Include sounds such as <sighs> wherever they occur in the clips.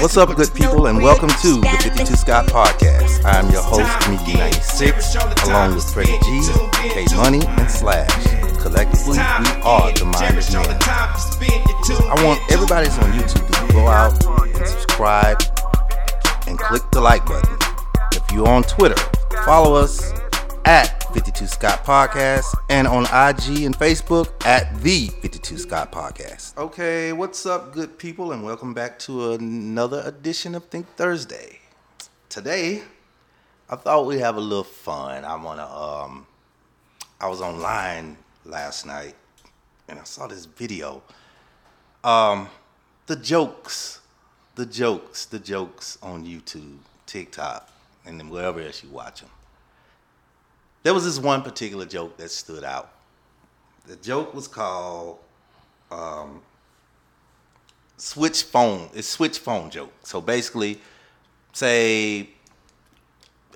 What's up, good people, and welcome to the 52. Scott Podcast. I am your host, Time Miki again. 96, Cherish all the time along with. Freddie G, You tuned in K. Money, and Slash. Collectively, we are the to Minders cherish all the Men. time you spend. You tuned I want everybody that's on YouTube to go out and subscribe and click the like button. If you're on Twitter, follow us at 52 Scott Podcast and on IG and Facebook at the 52 Scott Podcast. Okay, what's up, good people, and welcome back to another edition of Think Thursday. Today, I thought we'd have a little fun. I wanna um I was online last night and I saw this video um, the jokes, the jokes, the jokes on YouTube, TikTok, and then wherever else you watch them. There was this one particular joke that stood out. The joke was called um, "Switch Phone." It's switch phone joke. So basically, say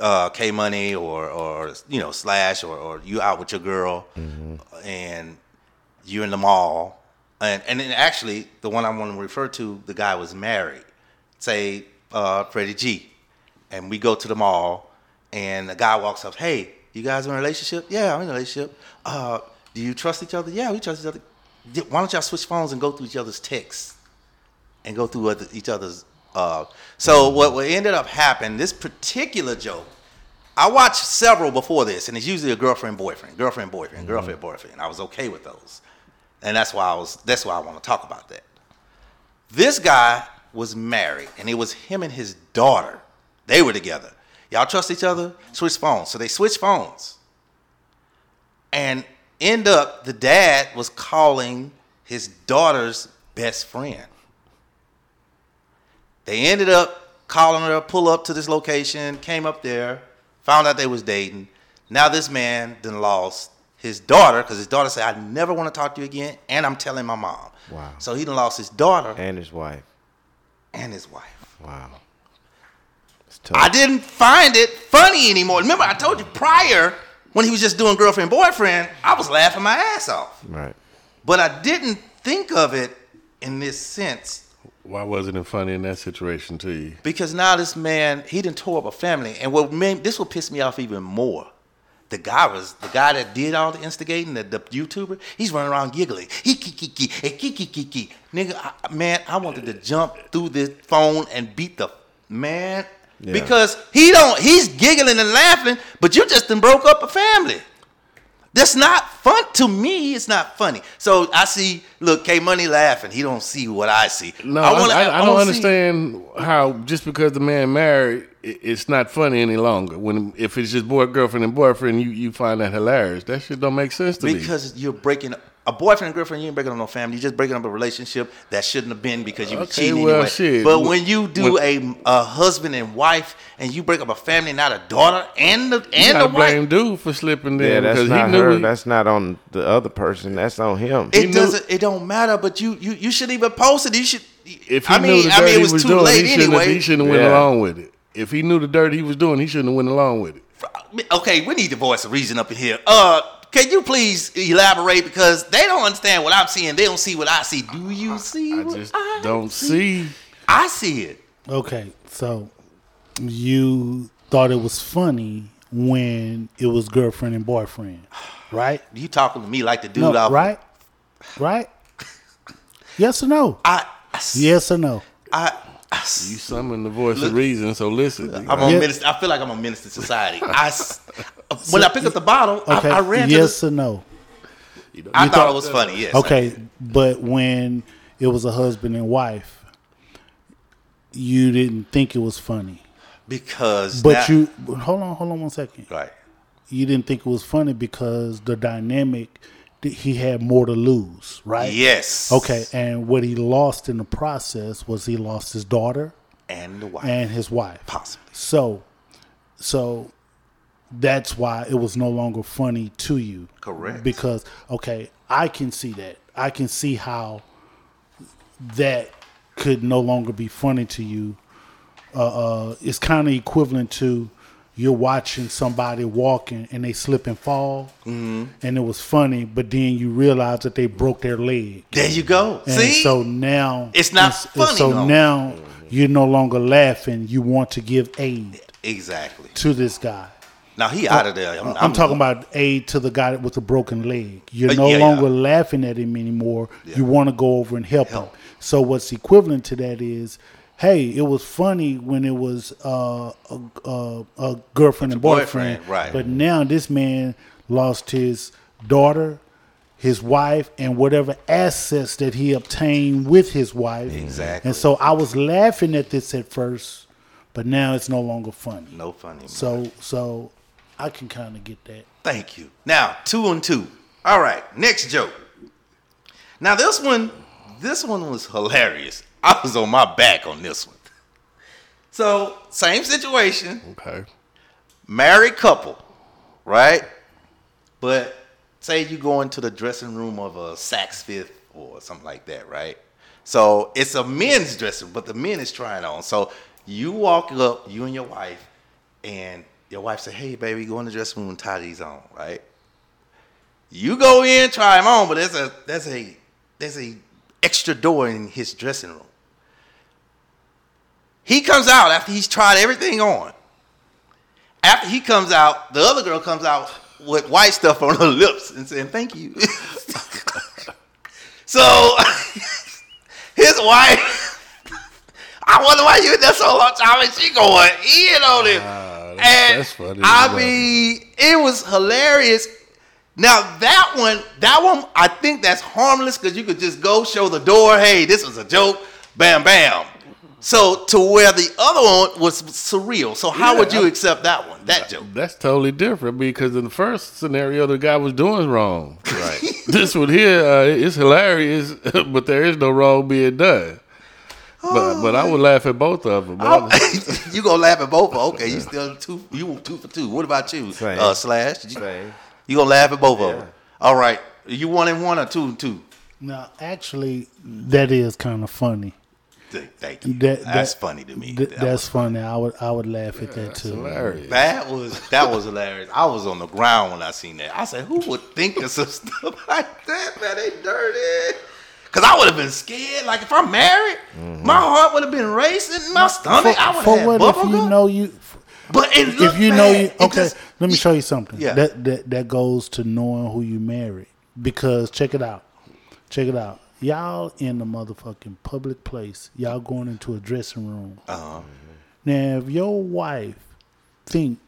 uh, K Money or or you know Slash or or you out with your girl, and you're in the mall, and and then actually the one I want to refer to, the guy was married. Say uh, Freddie G, and we go to the mall, and the guy walks up, hey, you guys in a relationship? Yeah, I'm in a relationship. Uh, do you trust each other? Yeah, we trust each other. Why don't y'all switch phones and go through each other's texts? and go through each other's. Uh, so what, what ended up happening, this particular joke, I watched several before this, and it's usually a girlfriend boyfriend, girlfriend boyfriend, girlfriend boyfriend. I was okay with those, and that's why I was. That's why I want to talk about that. This guy was married, and it was him and his daughter. They were together. Y'all trust each other? Switch phones. So they switch phones, and end up the dad was calling his daughter's best friend. They ended up calling her, pull up to this location, came up there, found out they was dating. Now this man then lost his daughter because his daughter said, "I never want to talk to you again," and I'm telling my mom. Wow. So he done lost his daughter and his wife. and his wife. Wow. Tough. I didn't find it funny anymore. Remember, I told you prior when he was just doing girlfriend boyfriend, I was laughing my ass off, right. but I didn't think of it in this sense Why wasn't it funny in that situation to you? Because now this man, he didn't tore up a family, and what made, this will piss me off even more. The guy was the guy that did all the instigating, the, the YouTuber. He's running around giggling. He kiki kiki, hey kiki kiki, nigga. I, man, I wanted to jump through this phone and beat the man Yeah. because he don't. He's giggling and laughing, but you just done broke up a family. That's not fun to me. It's not funny. So I see, look, K Money laughing. He don't see what I see. No, I, wanna- I, I, don't wanna see- understand how just because the man married, i- it's not funny any longer. When if it's just boy girlfriend and boyfriend, you, you find that hilarious. That shit don't make sense to me. Because you're breaking a boyfriend and girlfriend, you ain't breaking up no family. You're just breaking up a relationship that shouldn't have been because you were Okay, cheating well, anyway. shit. But when you do When- a, a husband and wife and you break up a family, not a daughter and the you and the gotta blame wife, dude for slipping Yeah, there that's because not he knew her. he- That's not on the other person. That's on him. it knew- doesn't. It don't matter. But you you you should even post it. You should. if he I knew mean, the I mean, it he was, was too doing, late he shouldn't anyway. have, he shouldn't have went along with it. If he knew the dirt he was doing, he shouldn't have went along with it. Okay, we need the voice of reason up in here. Uh, can you please elaborate because they don't understand what I'm seeing. They don't see what I see. Do you see? I what just I don't see. I see it. Okay, so you thought it was funny when it was girlfriend and boyfriend, <sighs> right? You talking to me like the dude No, out right? Right? <laughs> Yes or no? I, Yes or no? I, You summon the voice of reason, so listen. I'm a Yeah. minister. I feel like I'm a minister to society. I, <laughs> s- <laughs> when I picked up the bottle, Okay. I, I ran yes to or no? the, I you thought thought- it was funny. Yes. Okay, but when it was a husband and wife, you didn't think it was funny. Because, But now- you hold on, hold on one second. right. You didn't think it was funny because the dynamic that he had more to lose, right? Yes. Okay, and what he lost in the process was he lost his daughter. And the wife. and his wife. Possibly. So, so that's why it was no longer funny to you. Correct. Because okay, I can see that. I can see how that could no longer be funny to you. Uh, uh, it's kind of equivalent to you're watching somebody walking and they slip and fall, Mm-hmm. and it was funny, but then you realize that they broke their leg. There you go. And See? so now It's not funny So no now you're no longer laughing. You want to give aid exactly. to this guy. Now he out of there. I'm, talking about aid to the guy with the broken leg. You're no yeah, longer yeah. laughing at him anymore. Yeah. You want to go over and help, Help. him. So what's equivalent to that is, hey, it was funny when it was uh, a, a, a girlfriend and boyfriend, boyfriend, right. But now this man lost his daughter, his wife, and whatever assets that he obtained with his wife. Exactly. And so I was laughing at this at first, but now it's no longer funny. No funny. man. So so I can kind of get that. Thank you. Now, two and two. All right, next joke. Now this one, this one was hilarious. I was on my back on this one. So, same situation, Okay. married couple, right? But say you go into the dressing room of a Saks Fifth or something like that, right? So it's a men's dressing, but the men is trying on. So you walk up, you and your wife, and your wife say, "Hey, baby, go in the dressing room and tie these on," right? You go in, try them on, but there's a there's a there's a extra door in his dressing room. He comes out after he's tried everything on. After he comes out, the other girl comes out with white stuff on her lips and saying, Thank you. <laughs> so <laughs> his wife, <laughs> I wonder why you in there so long time and she going in on him. That's- and that's funny. I mean, it was hilarious. Now that one, that one, I think that's harmless because you could just go show the door, hey, this was a joke, bam, bam. So to where the other one was surreal. So how would you accept that one, that joke? That's totally different because in the first scenario, the guy was doing wrong. Right. <laughs> this one here uh, is hilarious, <laughs> but there is no wrong being done. But but I would laugh at both of them. <laughs> you gonna laugh at both? of 'em. Okay, you still two. You two for two. What about you, Same. uh, Slash? Did you, Same. you gonna laugh at both of them? All right. You one and one or two and two? Now, actually, that is kind of funny. Th- Thank you. That, that's that- funny to me. th- That that's was- funny. I would I would laugh at that too. hilarious. That was that was hilarious. I was on the ground when I seen that. I said, "Who would think of some <laughs> stuff like that? Man, they dirty." Cause I would have been scared. Like if I'm married, my heart would have been racing. My stomach, I would For have what had if you gum. know you? But it looked If you know you okay, just- let me show you something. Yeah. That that that goes to knowing who you married. Because check it out, check it out. Y'all in the motherfucking public place. Y'all going into a dressing room. Uh-huh. Now, if your wife think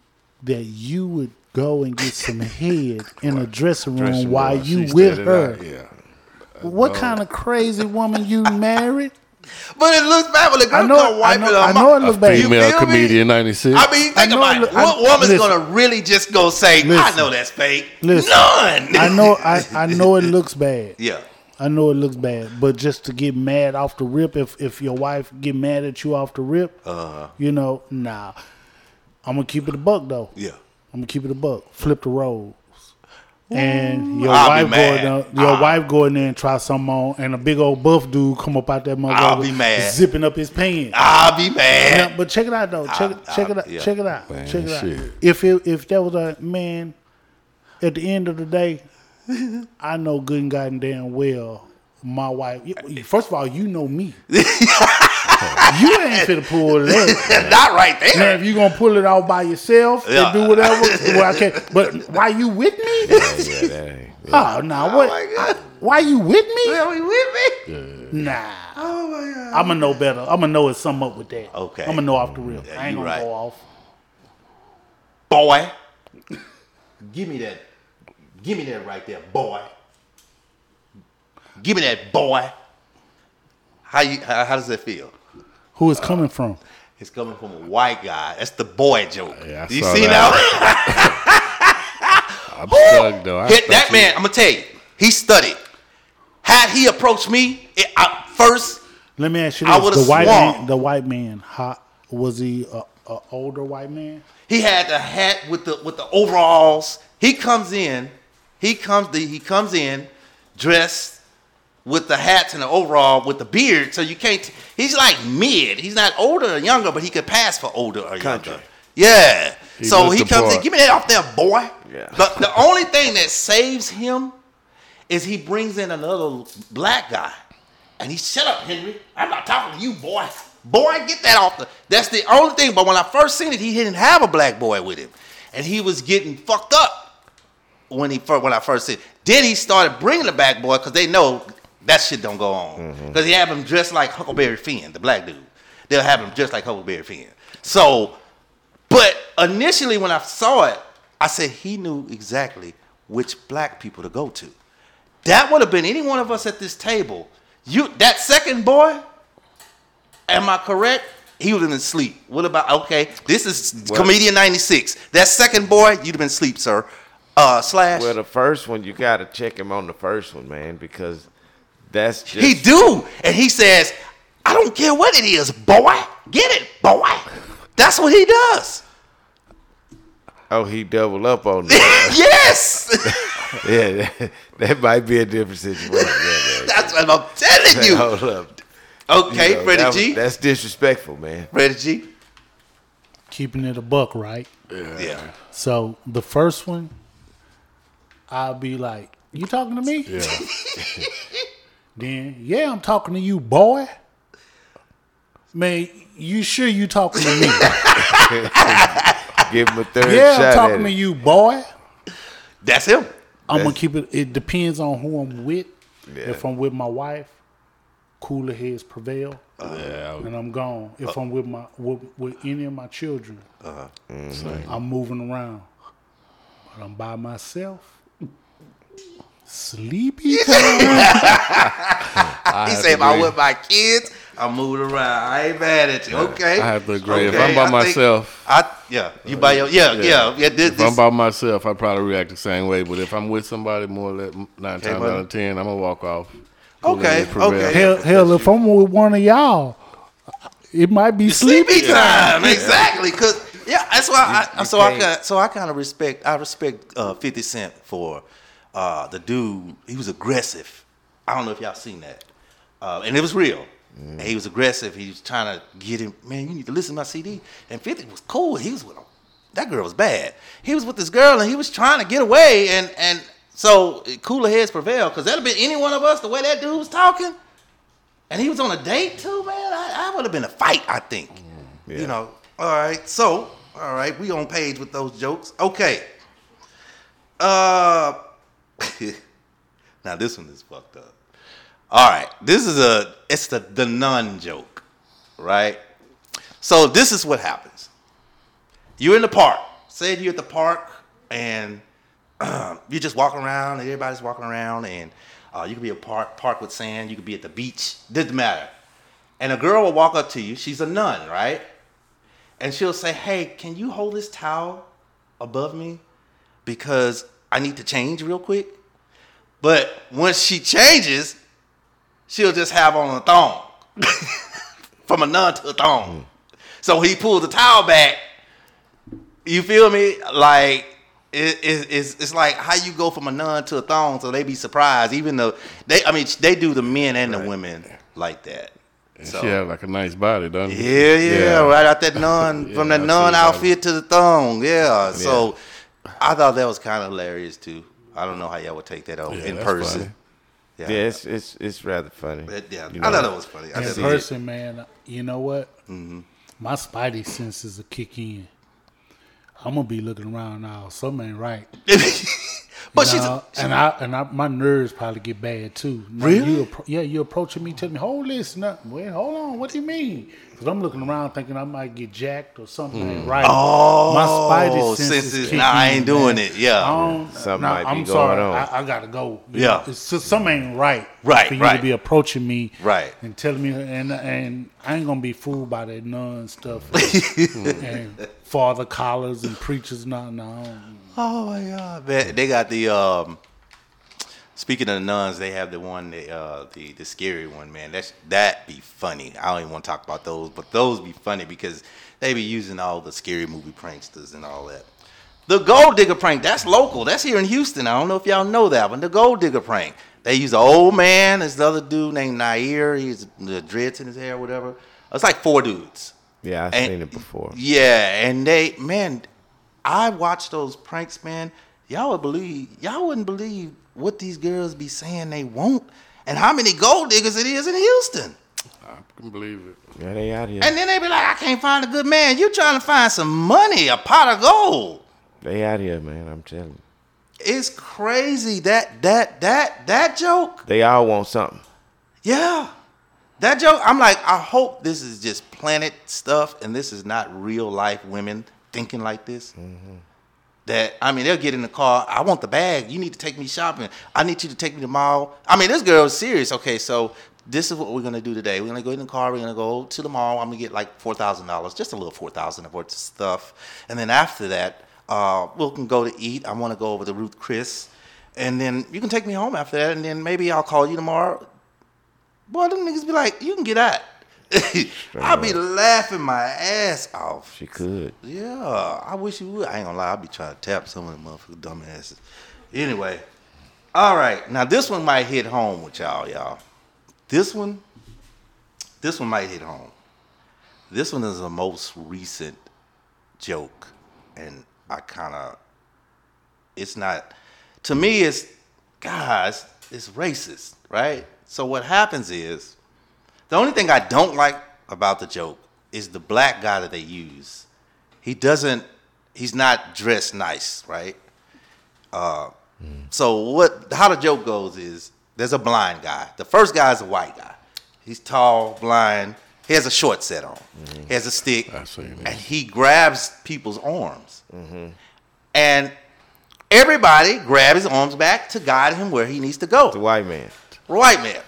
that you would go and get some <laughs> head in a dressing room Dressing while room, you she with her, out, Yeah. What kind of crazy woman you married? But it looks bad when the girl I know come it- I wipe know- I know it looks bad. Female comedian ninety six. I mean, think know about it it. look- I- What woman's listen. gonna really just go say, "I know that's fake"? Listen. None. I know I, I <laughs> know it looks bad. yeah. I know it looks bad, but just to get mad off the rip, if if your wife get mad at you off the rip, Uh-huh. you know, nah. I'm gonna keep it a buck though. Yeah. I'm gonna keep it a buck. Flip the roles. And your I'll wife going in your I'll- wife go in there and try something on, and a big old buff dude come up out that motherfucker, I'll be mad. zipping up his pants. I'll be mad. Yeah, but check it out though. Check I- check I- it out. yeah. Check it out. Man, check it out. shit. If it, if that was a man, at the end of the day, <laughs> I know good and goddamn well my wife. First of all, you know me. <laughs> <laughs> you ain't finna pull that. <laughs> Not right there. Now, if you gonna pull it off by yourself Yeah. and do whatever, well, I can't. But why you with me? yeah, ain't. <laughs> Oh no! Oh, what? my God. Why you with me? Are you with me? Nah. Oh my god. I'm gonna know better. I'm gonna know it's something up with that. Okay. I'm gonna know off the real. Yeah, I ain't gonna right. go off. Boy. Give me that. Give me that right there, boy. Give me that boy. How you how, how does that feel? Who is coming from? It's coming from a white guy. That's the boy joke. Yeah, you see that. now? <laughs> I'm stuck though. I Hit that you- man, I'm gonna tell you, he studied. Had he approached me it, I, first, Let me ask you this: the white swung. man, the white man, how, was he a, a older white man? He had the hat with the with the overalls. He comes in, he comes the, he comes in dressed with the hats and the overall with the beard. So you can't. He's like mid. He's not older or younger, but he could pass for older or Country. younger. Yeah. He so he comes in. Give me that off there, boy. Yeah. The, the only thing that saves him is he brings in another black guy, and he shut up, Henry. I'm not talking to you, boy. Boy, get that off the. That's the only thing. But when I first seen it, he didn't have a black boy with him, and he was getting fucked up when he first, when I first seen. it. Then he started bringing the black boy because they know that shit don't go on because he have him dressed like Huckleberry Finn, the black dude. They'll have him dressed like Huckleberry Finn. So, but initially when I saw it, I said he knew exactly which black people to go to. That would have been any one of us at this table. You that second boy, am I correct? He would have been asleep. What about okay? This is Well- comedian ninety six. That second boy, you'd have been asleep, sir. Uh, slash. Well, the first one you got to check him on the first one, man, because that's just he do, and he says, "I don't care what it is, boy. Get it, boy." That's what he does. Oh, he double up on <laughs> that. yes, <laughs> yeah, that, that might be a different situation. Yeah, yeah. <laughs> that's what I'm telling you. Hold up. Okay, You know, Freddie that G. That's disrespectful, man. Freddie G. Keeping it a buck, right? Yeah. So the first one, I'll be like, "You talking to me?" Yeah. Then, yeah, I'm talking to you, boy. Man, you sure you talking to me? <laughs> Give him a third yeah, shot I'm talking at to it. you, boy. That's him. I'm gonna keep it. It depends on who I'm with. Yeah. If I'm with my wife, cooler heads prevail, Yeah. and I'm gone. If I'm with my with, with any of my children, uh-huh. I'm moving around. But I'm by myself. Sleepy <laughs> time. He said, if I with my kids, I'm moving around. I ain't mad at you. Okay. I have to agree. If I'm by I think- myself, I yeah, you by your yeah yeah yeah. this, if I'm by myself, I probably react the same way. But if I'm with somebody, more or less nine times out of ten, I'm gonna walk off. Okay, Let it prevail. okay. hell, hell, if I'm with one of y'all, it might be sleepy, sleepy time. time exactly because yeah that's why I you so I can't- kind so I kind of respect I respect uh, Fifty Cent for uh, the dude he was aggressive. I don't know if y'all seen that, uh, and it was real. And he was aggressive. He was trying to get him. Man, you need to listen to my CD. And Fifty was cool. He was with him. That girl was bad. He was with this girl, and he was trying to get away. And and so cooler heads prevail because that'd have been any one of us the way that dude was talking. And he was on a date too, man. I, I would have been a fight, I think. Yeah. You know. All right. So, all right, we on page with those jokes. Okay. Uh <laughs> now this one is fucked up. All right. This is a it's the the nun joke, right? So this is what happens. You're in the park. Say you're at the park and <clears throat> you're just walking around and everybody's walking around and uh, you could be a park park with sand, you could be at the beach, doesn't matter. And a girl will walk up to you, she's a nun, right? And she'll say, Hey, can you hold this towel above me? Because I need to change real quick. But once she changes, she'll just have on a thong. <laughs> From a nun to a thong. Hmm. So he pulled the towel back. You feel me? Like it, it, it's, it's like how you go from a nun to a thong, so they be surprised. Even though they, I mean, they do the men and the women like that. So She have like a nice body, doesn't she? yeah, yeah, right out that nun from Yeah, that I nun outfit to the thong. Yeah. So I thought that was kind of hilarious too. I don't know how y'all would take that on Yeah, in that's person. funny. Yeah. Yeah, it's it's it's rather funny. But, yeah, You I know. thought that was funny. I In just- person, man, you know what? Mm-hmm. My spidey senses will kick in. I'm gonna be looking around now. Something ain't right. <laughs> but she's a, and I and I, my nerves probably get bad too. Now, Really? You, yeah, you approaching me, telling me, "Hold this, no, wait, hold on. What do you mean?" Because I'm looking around thinking I might get jacked or something ain't hmm. right. Oh, my spidey senses. senses, nah, I ain't doing man. it, yeah. Don't- Something nah, might be I'm going sorry. on. I, I gotta go. You Yeah. know, it's just something ain't right. Right, For you right. to be approaching me. Right. And telling me, and and I ain't gonna be fooled by that nun stuff. and, <laughs> and father collars and preachers. No, no. Oh my god, man, they got the um, Speaking of the nuns, they have the one, the uh, the the scary one, man. That's that be funny. I don't even want to talk about those, but those be funny because they be using all the scary movie pranksters and all that. The gold digger prank, that's local. That's here in Houston. I don't know if y'all know that, one. the gold digger prank. They use an old man, this other dude named Nair. He's the dreads in his hair, or whatever. It's like four dudes. Yeah, I've And- seen it before. Yeah, and they man, I watch those pranks, man. Y'all would believe y'all wouldn't believe what these girls be saying they won't, and how many gold diggers it is in Houston. I can believe it. Yeah, they out here. And then they be like, I can't find a good man. You trying to find some money, a pot of gold. They out here, man. I'm telling you. It's crazy that that that that joke. They all want something. Yeah. That joke, I'm like, I hope this is just planet stuff and this is not real life women thinking like this. That, I mean, they'll get in the car. I want the bag. You need to take me shopping. I need you to take me to the mall. I mean, this girl is serious. Okay, so this is what we're going to do today. We're going to go in the car. We're going to go to the mall. I'm going to get like $4,000, just a little 4000 of worth of stuff. And then after that, uh, we can go to eat. I want to go over to Ruth Chris. And then you can take me home after that. And then maybe I'll call you tomorrow. Boy, them niggas be like, you can get out. <laughs> I'll be laughing my ass off. She could. Yeah, I wish you would. I ain't gonna lie, I'll be trying to tap some of them motherfucking dumbasses. Anyway, all right. Now this one might hit home with y'all, y'all. This one, this one might hit home. This one is the most recent joke, and I kind of, it's not. To me, it's guys, it's racist, right? So what happens is, the only thing I don't like about the joke is the black guy that they use. He doesn't. He's not dressed nice, right? Uh, So what? How the joke goes is there's a blind guy. The first guy is a white guy. He's tall, blind. He has a short set on. He has a stick, I seen and he grabs people's arms. And everybody grabs his arms back to guide him where he needs to go. The white man. White man.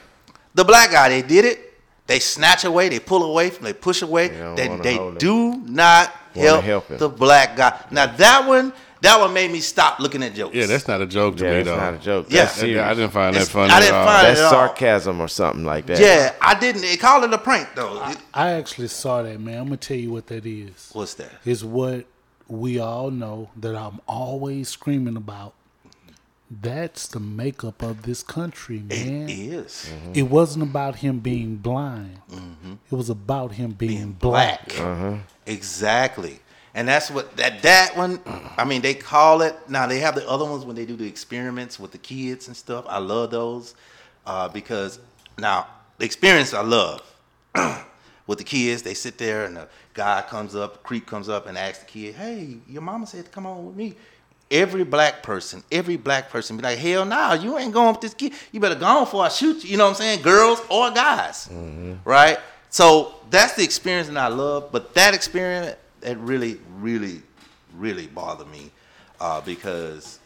The black guy, they did it. They snatch away, they pull away, from, they push away. They don't They, they hold him. do not help, help the black guy. Now that one, that one made me stop looking at jokes. Yeah, that's not a joke to Yeah, me that's though. not a joke. Yeah. That's I, didn't find that It's- funny. I didn't at all. find it That's at all. sarcasm or something like that. Yeah, I didn't. They call it a prank though. It- I actually saw that, man. I'm gonna tell you what that is. what's that? Is what we all know that I'm always screaming about. That's the makeup of this country, man. It is. It wasn't about him being blind. It was about him being, black. Exactly. And that's what that that one. I mean, they call it now. They have the other ones when they do the experiments with the kids and stuff. I love those uh, because now the experience I love <clears throat> with the kids. They sit there and the guy comes up, creep comes up and asks the kid, "Hey, your mama said to come on with me." Every black person, every black person be like, "Hell no, you ain't going with this kid. You better go on before I shoot you." You know what I'm saying? Girls or guys, right? So that's the experience that I love. But that experience, it really, really, really bothered me uh, because,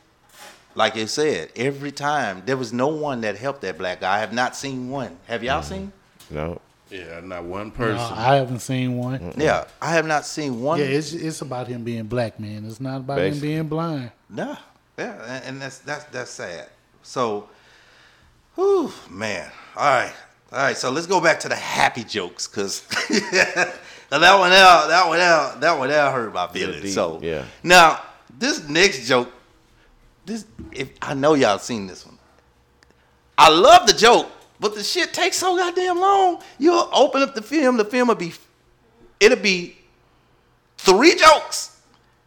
like you said, every time there was no one that helped that black guy. I have not seen one. Have y'all seen? No. Yeah, not one No, person. I haven't seen one. Yeah, I have not seen one. Yeah, it's it's about him being black, man. It's not about him being blind. No, yeah, and- and that's that's that's sad. So, whew, man. All right, all right. So let's go back to the happy jokes, cause <laughs> that one out, that one out, that one out hurt my feelings. deep, so yeah. Now this next joke, this if I know y'all seen this one. I love the joke, but the shit takes so goddamn long. You'll open up the film, the film will be, it'll be three jokes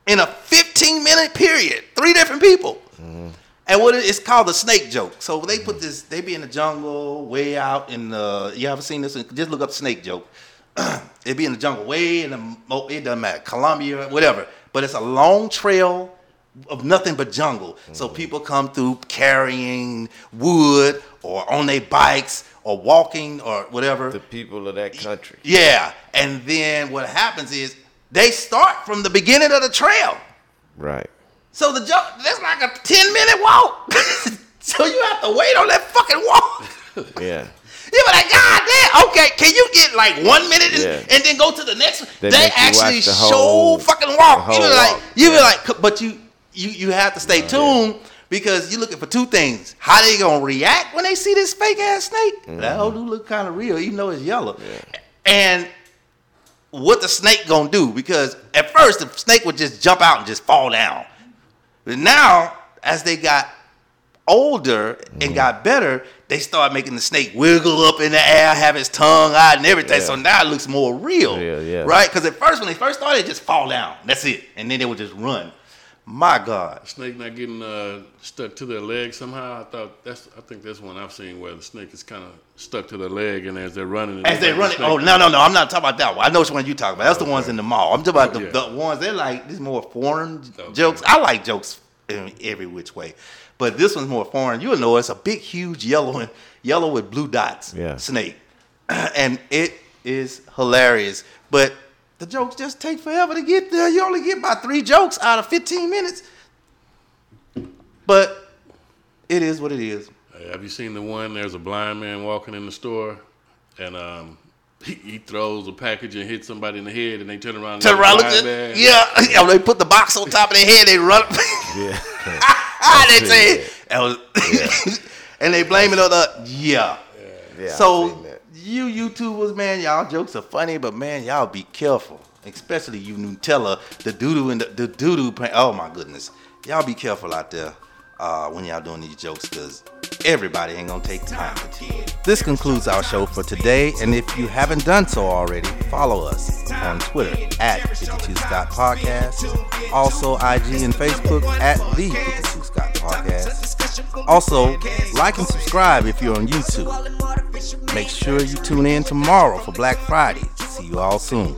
in a 15 minute period. Three different people. Mm-hmm. And what it- it's called the snake joke. So they put this, they be in the jungle, way out in the, you ever seen this? Just look up snake joke. <clears throat> It'd be in the jungle, way in the, it doesn't matter, Colombia, whatever. But it's a long trail of nothing but jungle. So mm-hmm. people come through carrying wood or on their bikes or walking or whatever. The people of that country. Yeah, and then what happens is they start from the beginning of the trail. Right. So the joke that's like a ten minute walk. <laughs> so you have to wait on that fucking walk. <laughs> Yeah. You were like, God damn, okay, can you get like one minute and, Yeah. and then go to the next one? They They, actually the show fucking walk. You were like, you yeah. like, but you you you have to stay oh, tuned Because you're looking for two things. How they gonna react when they see this fake ass snake? Mm-hmm. That whole dude look kind of real, even though it's yellow. And what the snake gonna do? Because at first the snake would just jump out and just fall down. But now, as they got older and mm-hmm. got better, they start making the snake wiggle up in the air, have his tongue out and everything. So now it looks more real, Yeah, yeah. right? Because at first, when they first started, it just fall down. That's it, and then they would just run. My God, Snake not getting uh, stuck to their leg somehow. I thought that's. I think that's one I've seen where the snake is kind of stuck to their leg, and as they're running, as they looks run like it. the Oh no, no, no! I'm not talking about that one. I know which one you talking about. That's the ones in the mall. I'm talking about Oh, the, yeah. the ones they're like these more foreign Okay. jokes. I like jokes in every which way, but this one's more foreign. You'll know it's a big, huge yellow and yellow with blue dots Yeah. snake, <clears throat> and it is hilarious. But the jokes just take forever to get there. You only get about three jokes out of 15 minutes, but it is what it is. Hey, have you seen the one? There's a blind man walking in the store, and um, he, he throws a package and hits somebody in the head, and they turn around. and Turn look around, at look the at, blind man. yeah, <laughs> yeah. They put the box on top of their head. They run. <laughs> Yeah. <laughs> they say that. that was, and they blame it on the yeah. yeah I've so seen that. You YouTubers, man, y'all jokes are funny, but man, y'all be careful, especially you Nutella, the doodoo and the, the doodoo. Oh my goodness, y'all be careful out there uh, when y'all doing these jokes, cause everybody ain't gonna take time to you. This concludes our show for today, and if you haven't done so already, follow us on Twitter at 52 Scott Podcast, also IG and Facebook at the 52 Scott Podcast. Also, like and subscribe if you're on YouTube. Make sure you tune in tomorrow for Black Friday. See you all soon.